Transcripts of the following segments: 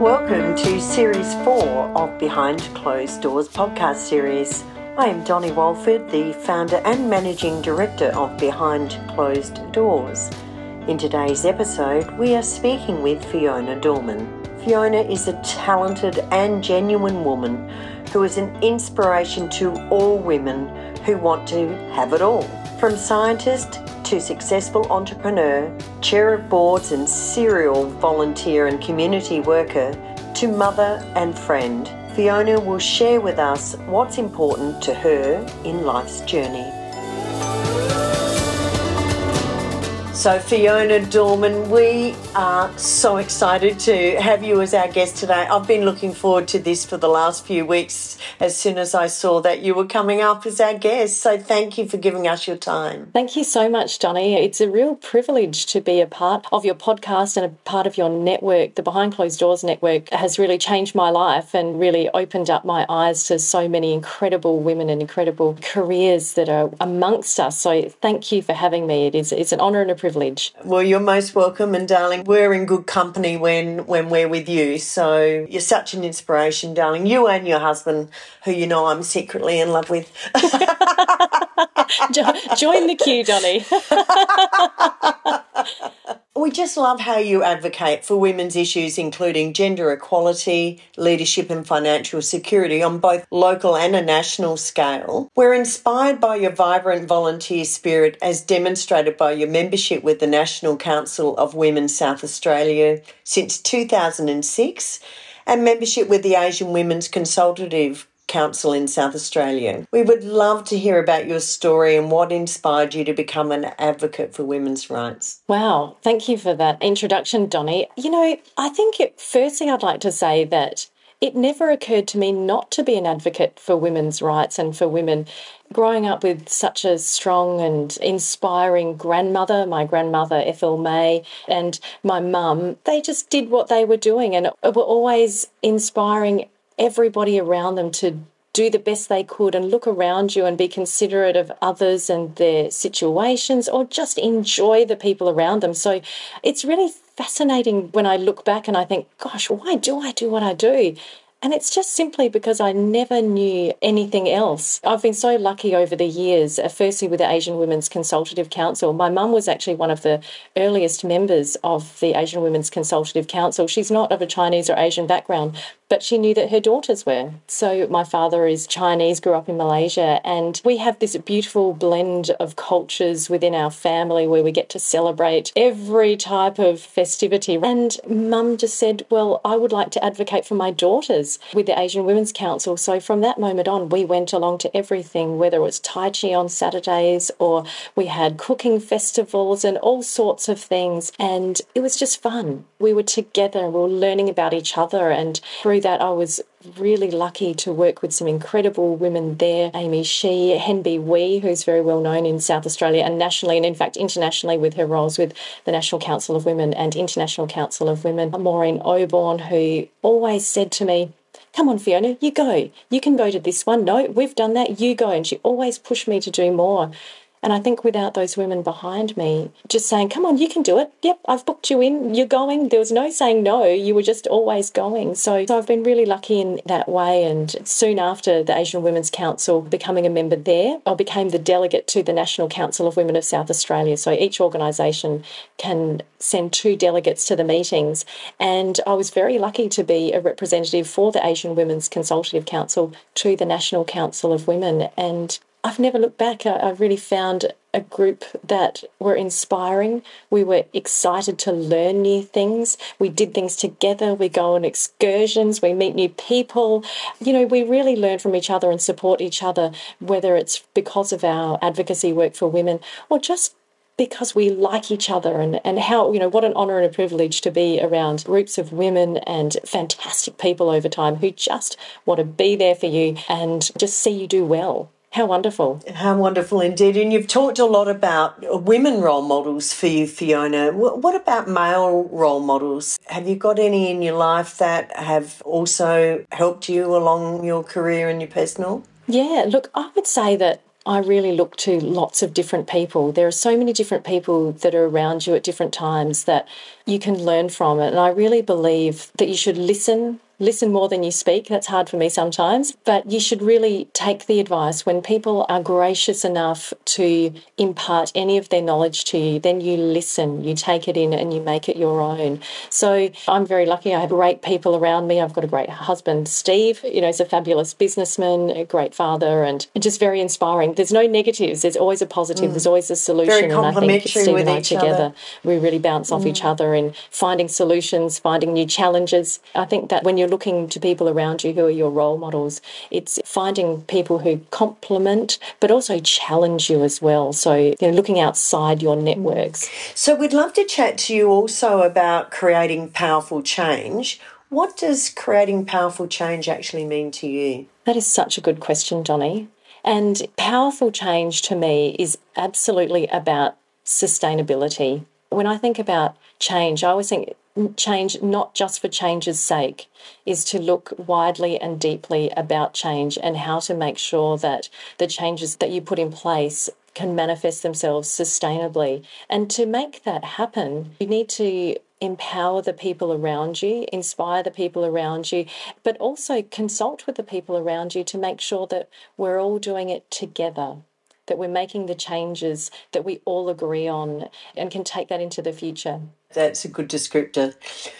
Welcome to Series 4 of Behind Closed Doors podcast series. I am Donnie Walford, the founder and managing director of Behind Closed Doors. In today's episode, we are speaking with Fiona Dorman. Fiona is a talented and genuine woman who is an inspiration to all women who want to have it all. From scientist to successful entrepreneur, chair of boards and serial volunteer and community worker, to mother and friend, Fiona will share with us what's important to her in life's journey. So, Fiona Dorman, we are so excited to have you as our guest today. I've been looking forward to this for the last few weeks as soon as I saw that you were coming up as our guest. So, thank you for giving us your time. Thank you so much, Donnie. It's a real privilege to be a part of your podcast and a part of your network. The Behind Closed Doors network has really changed my life and really opened up my eyes to so many incredible women and incredible careers that are amongst us. So, thank you for having me. It is it's an honour and a privilege privilege. Well, you're most welcome, and darling, we're in good company when when we're with you. So you're such an inspiration, darling. You and your husband, who you know I'm secretly in love with. Join the queue, Donny. We just love how you advocate for women's issues, including gender equality, leadership, and financial security on both local and a national scale. We're inspired by your vibrant volunteer spirit, as demonstrated by your membership with the National Council of Women South Australia since 2006 and membership with the Asian Women's Consultative Council in South Australia. We would love to hear about your story and what inspired you to become an advocate for women's rights. Wow, thank you for that introduction, Donnie. You know, I think it, first thing I'd like to say that it never occurred to me not to be an advocate for women's rights and for women. Growing up with such a strong and inspiring grandmother, my grandmother Ethel May, and my mum, they just did what they were doing and were always inspiring everybody around them to do the best they could and look around you and be considerate of others and their situations or just enjoy the people around them. So it's really fascinating when I look back and I think, gosh, why do I do what I do? And it's just simply because I never knew anything else. I've been so lucky over the years, uh, firstly with the Asian Women's Consultative Council. My mum was actually one of the earliest members of the Asian Women's Consultative Council. She's not of a Chinese or Asian background, but she knew that her daughters were. So my father is Chinese, grew up in Malaysia, and we have this beautiful blend of cultures within our family where we get to celebrate every type of festivity. And mum just said, Well, I would like to advocate for my daughters with the Asian Women's Council. So from that moment on, we went along to everything, whether it was Tai Chi on Saturdays or we had cooking festivals and all sorts of things. And it was just fun. We were together we were learning about each other and through through that, I was really lucky to work with some incredible women there. Amy Shi, Henby Wee, who's very well known in South Australia and nationally, and in fact internationally with her roles with the National Council of Women and International Council of Women. Maureen Oborn, who always said to me, Come on, Fiona, you go. You can go to this one. No, we've done that. You go. And she always pushed me to do more. And I think without those women behind me, just saying, come on, you can do it. Yep, I've booked you in. You're going. There was no saying no. You were just always going. So, so I've been really lucky in that way. And soon after the Asian Women's Council becoming a member there, I became the delegate to the National Council of Women of South Australia. So each organisation can send two delegates to the meetings. And I was very lucky to be a representative for the Asian Women's Consultative Council to the National Council of Women. And I've never looked back. I, I really found a group that were inspiring. We were excited to learn new things. We did things together. We go on excursions. We meet new people. You know, we really learn from each other and support each other, whether it's because of our advocacy work for women or just because we like each other and, and how, you know, what an honour and a privilege to be around groups of women and fantastic people over time who just want to be there for you and just see you do well. How wonderful. How wonderful indeed. And you've talked a lot about women role models for you, Fiona. What about male role models? Have you got any in your life that have also helped you along your career and your personal? Yeah, look, I would say that I really look to lots of different people. There are so many different people that are around you at different times that you can learn from it. And I really believe that you should listen listen more than you speak. That's hard for me sometimes. But you should really take the advice when people are gracious enough to impart any of their knowledge to you, then you listen, you take it in and you make it your own. So I'm very lucky. I have great people around me. I've got a great husband, Steve, you know, he's a fabulous businessman, a great father, and just very inspiring. There's no negatives. There's always a positive. Mm. There's always a solution. Very complimentary and I think Steve and I together, other. we really bounce off mm. each other in finding solutions, finding new challenges. I think that when you're looking to people around you who are your role models, it's finding people who complement but also challenge you as well. So, you know, looking outside your networks. So, we'd love to chat to you also about creating powerful change. What does creating powerful change actually mean to you? That is such a good question, Donny. And powerful change to me is absolutely about sustainability. When I think about change, I always think change not just for change's sake is to look widely and deeply about change and how to make sure that the changes that you put in place can manifest themselves sustainably and to make that happen you need to empower the people around you, inspire the people around you, but also consult with the people around you to make sure that we're all doing it together that we're making the changes that we all agree on and can take that into the future. That's a good descriptor.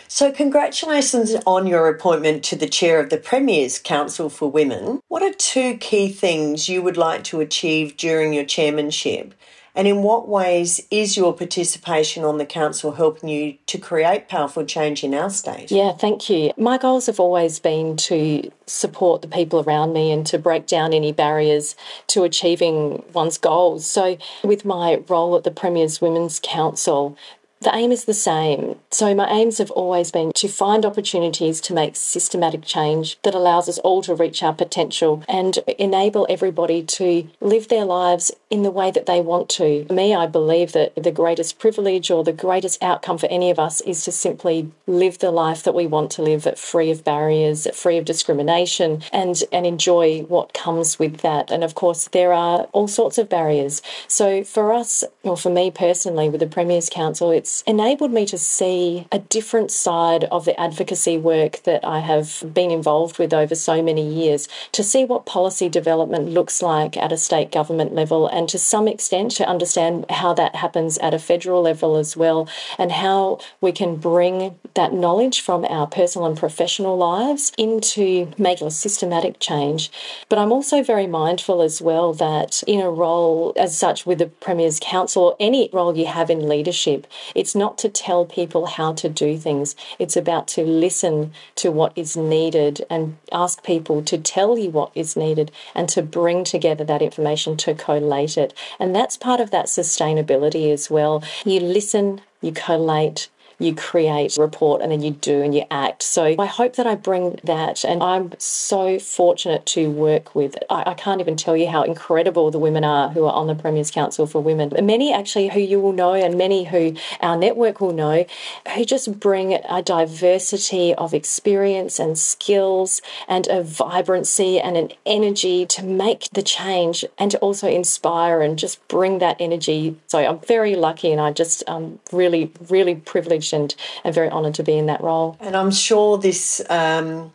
So, congratulations on your appointment to the chair of the Premier's Council for Women. What are two key things you would like to achieve during your chairmanship? And in what ways is your participation on the council helping you to create powerful change in our state? Yeah, thank you. My goals have always been to support the people around me and to break down any barriers to achieving one's goals. So, with my role at the Premier's Women's Council, the aim is the same. So, my aims have always been to find opportunities to make systematic change that allows us all to reach our potential and enable everybody to live their lives in the way that they want to. For me, I believe that the greatest privilege or the greatest outcome for any of us is to simply live the life that we want to live, free of barriers, free of discrimination, and, and enjoy what comes with that. And of course, there are all sorts of barriers. So, for us, or for me personally, with the Premier's Council, it's it's enabled me to see a different side of the advocacy work that I have been involved with over so many years, to see what policy development looks like at a state government level, and to some extent to understand how that happens at a federal level as well, and how we can bring that knowledge from our personal and professional lives into making a systematic change. But I'm also very mindful as well that in a role as such with the Premier's Council or any role you have in leadership, it's not to tell people how to do things, it's about to listen to what is needed and ask people to tell you what is needed and to bring together that information to collate it. And that's part of that sustainability as well. You listen, you collate, you create, report, and then you do and you act. So I hope that I bring that. And I'm so fortunate to work with, I, I can't even tell you how incredible the women are who are on the Premier's Council for Women. Many actually who you will know, and many who our network will know, who just bring a diversity of experience and skills and a vibrancy and an energy to make the change and to also inspire and just bring that energy. So I'm very lucky and I just um, really, really privileged and, very honoured to be in that role. And I'm sure this um,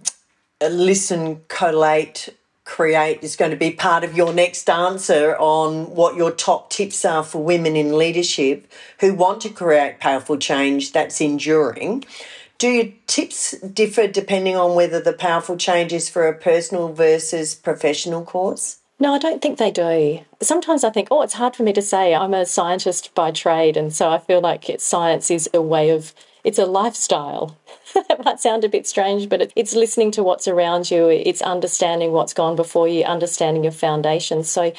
listen, collate, create is going to be part of your next answer on what your top tips are for women in leadership who want to create powerful change that's enduring. Do your tips differ depending on whether the powerful change is for a personal versus professional cause? No, I don't think they do. Sometimes I think, oh, it's hard for me to say. I'm a scientist by trade, and so I feel like science is a way of, it's a lifestyle. that might sound a bit strange, but it's listening to what's around you, it's understanding what's gone before you, understanding your foundations. So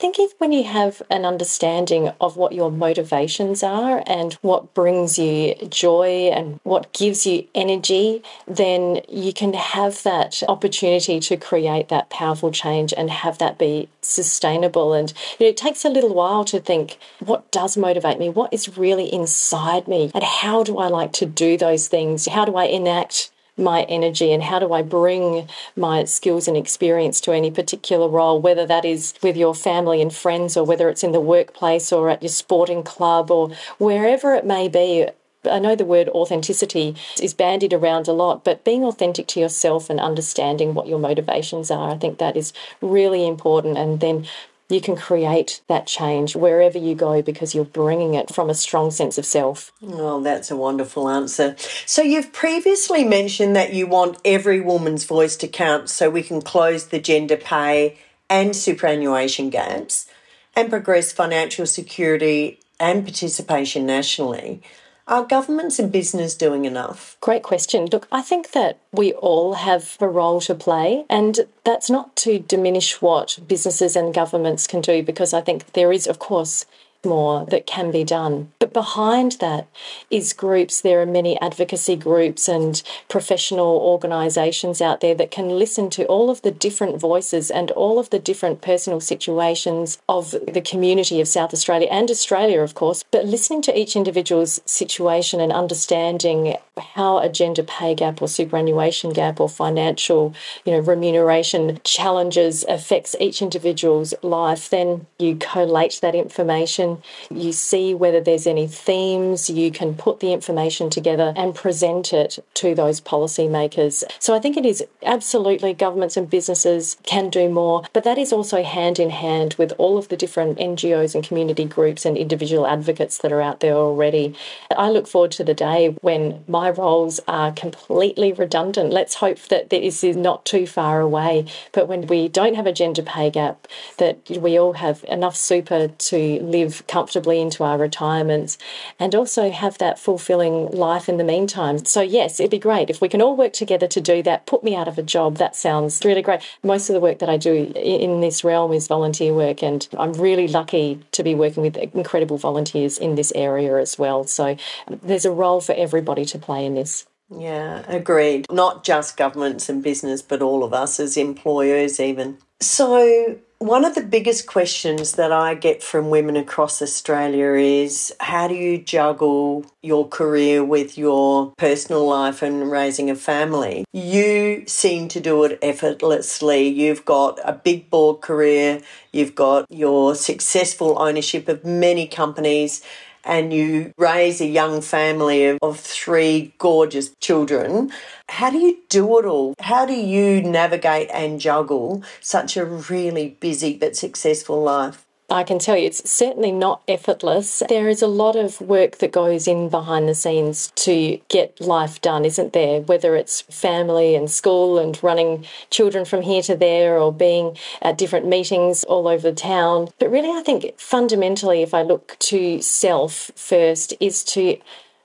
think if when you have an understanding of what your motivations are and what brings you joy and what gives you energy, then you can have that opportunity to create that powerful change and have that be sustainable. And you know, it takes a little while to think what does motivate me? What is really inside me? And how do I like to do those things? How do I enact my energy and how do I bring my skills and experience to any particular role, whether that is with your family and friends or whether it's in the workplace or at your sporting club or wherever it may be. I know the word authenticity is bandied around a lot, but being authentic to yourself and understanding what your motivations are, I think that is really important. And then you can create that change wherever you go because you're bringing it from a strong sense of self. Oh, that's a wonderful answer. So, you've previously mentioned that you want every woman's voice to count so we can close the gender pay and superannuation gaps and progress financial security and participation nationally. Are governments and business doing enough? Great question. Look, I think that we all have a role to play, and that's not to diminish what businesses and governments can do because I think there is, of course, more that can be done. But behind that is groups. There are many advocacy groups and professional organisations out there that can listen to all of the different voices and all of the different personal situations of the community of South Australia and Australia, of course. But listening to each individual's situation and understanding how a gender pay gap or superannuation gap or financial, you know, remuneration challenges affects each individual's life, then you collate that information you see whether there's any themes, you can put the information together and present it to those policymakers. So I think it is absolutely governments and businesses can do more, but that is also hand in hand with all of the different NGOs and community groups and individual advocates that are out there already. I look forward to the day when my roles are completely redundant. Let's hope that this is not too far away, but when we don't have a gender pay gap, that we all have enough super to live comfortably into our retirements and also have that fulfilling life in the meantime. So, yes, it'd be great if we can all work together to do that. Put me out of a job. That sounds really great. Most of the work that I do in this realm is volunteer work, and I'm really lucky to be working with incredible volunteers in this area as well. So, there's a role for everybody to play in this. Yeah, agreed. Not just governments and business, but all of us as employers, even. So, one of the biggest questions that I get from women across Australia is how do you juggle your career with your personal life and raising a family? You seem to do it effortlessly. You've got a big board career, you've got your successful ownership of many companies and you raise a young family of, of three gorgeous children, how do you do it all? How do you navigate and juggle such a really busy but successful life? I can tell you it's certainly not effortless. There is a lot of work that goes in behind the scenes to get life done, isn't there? Whether it's family and school and running children from here to there or being at different meetings all over the town. But really, I think fundamentally, if I look to self first, is to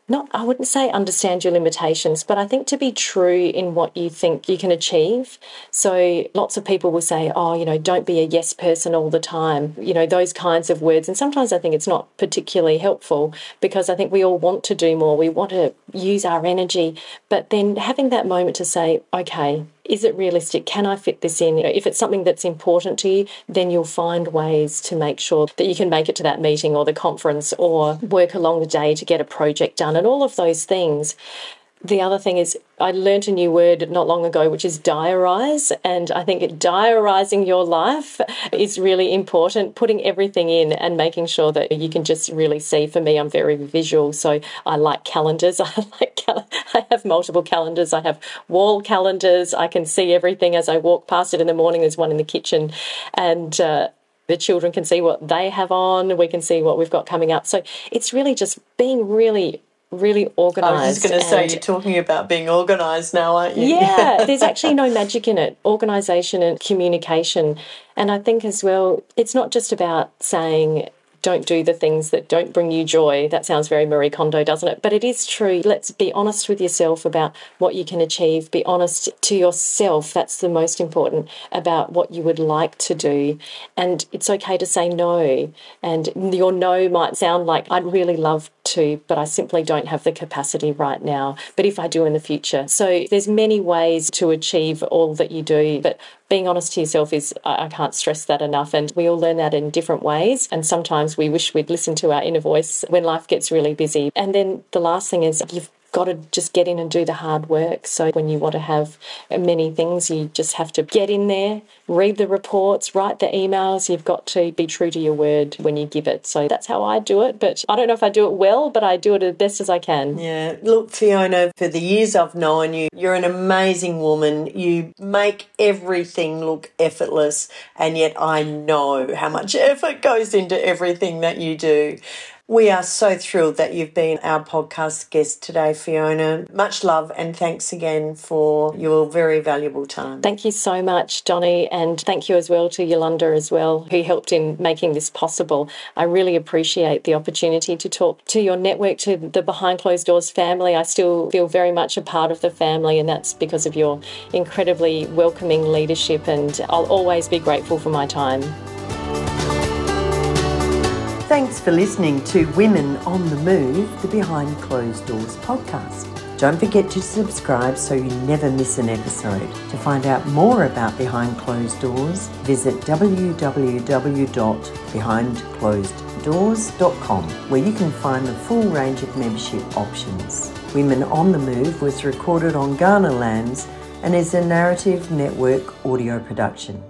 not I wouldn't say understand your limitations, but I think to be true in what you think you can achieve. So lots of people will say, "Oh, you know, don't be a yes person all the time." You know, those kinds of words, and sometimes I think it's not particularly helpful because I think we all want to do more. We want to use our energy, but then having that moment to say, "Okay, is it realistic? Can I fit this in? if it's something that's important to you, then you'll find ways to make sure that you can make it to that meeting or the conference or work along the day to get a project done and all of those things the other thing is I learned a new word not long ago, which is diarize. And I think diarizing your life is really important, putting everything in and making sure that you can just really see. For me, I'm very visual, so I like calendars. I like cal- I have multiple calendars. I have wall calendars. I can see everything as I walk past it in the morning. There's one in the kitchen, and uh, the children can see what they have on. We can see what we've got coming up. So it's really just being really really organised. I was just going to say, you're talking about being organised now, aren't you? Yeah, there's actually no magic in it. Organisation and communication. And I think as well, it's not just about saying, don't do the things that don't bring you joy. That sounds very Marie Kondo, doesn't it? But it is true. Let's be honest with yourself about what you can achieve. Be honest to yourself. That's the most important about what you would like to do. And it's okay to say no. And your no might sound like, I'd really love to, but I simply don't have the capacity right now. But if I do in the future. So there's many ways to achieve all that you do. But being honest to yourself is, I can't stress that enough. And we all learn that in different ways. And sometimes we wish we'd listen to our inner voice when life gets really busy. And then the last thing is you've got to just get in and do the hard work. So when you want to have many things, you just have to get in there, read the reports, write the emails. You've got to be true to your word when you give it. So that's how I do it. But I don't know if I do it well, but I do it as best as I can. Yeah. Look, Fiona, for the years I've known you, you're an amazing woman. You make everything look effortless, and yet I know how much effort goes into everything that you do. We are so thrilled that you've been our podcast guest today, Fiona. Much love and thanks again for your very valuable time. Thank you so much, Donny, and thank you as well to Yolanda as well, who helped in making this possible. I really appreciate the opportunity to talk to your network, to the Behind Closed Doors family. I still feel very much a part of the family, and that's because of your incredibly welcoming leadership, and I'll always be grateful for my time. Thanks for listening to Women on the Move, the Behind Closed Doors podcast. Don't forget to subscribe so you never miss an episode. To find out more about Behind Closed Doors, visit www.behindcloseddoors.com where you can find the full range of membership options. Women on the Move was recorded on Kaurna lands and is a narrative network audio production.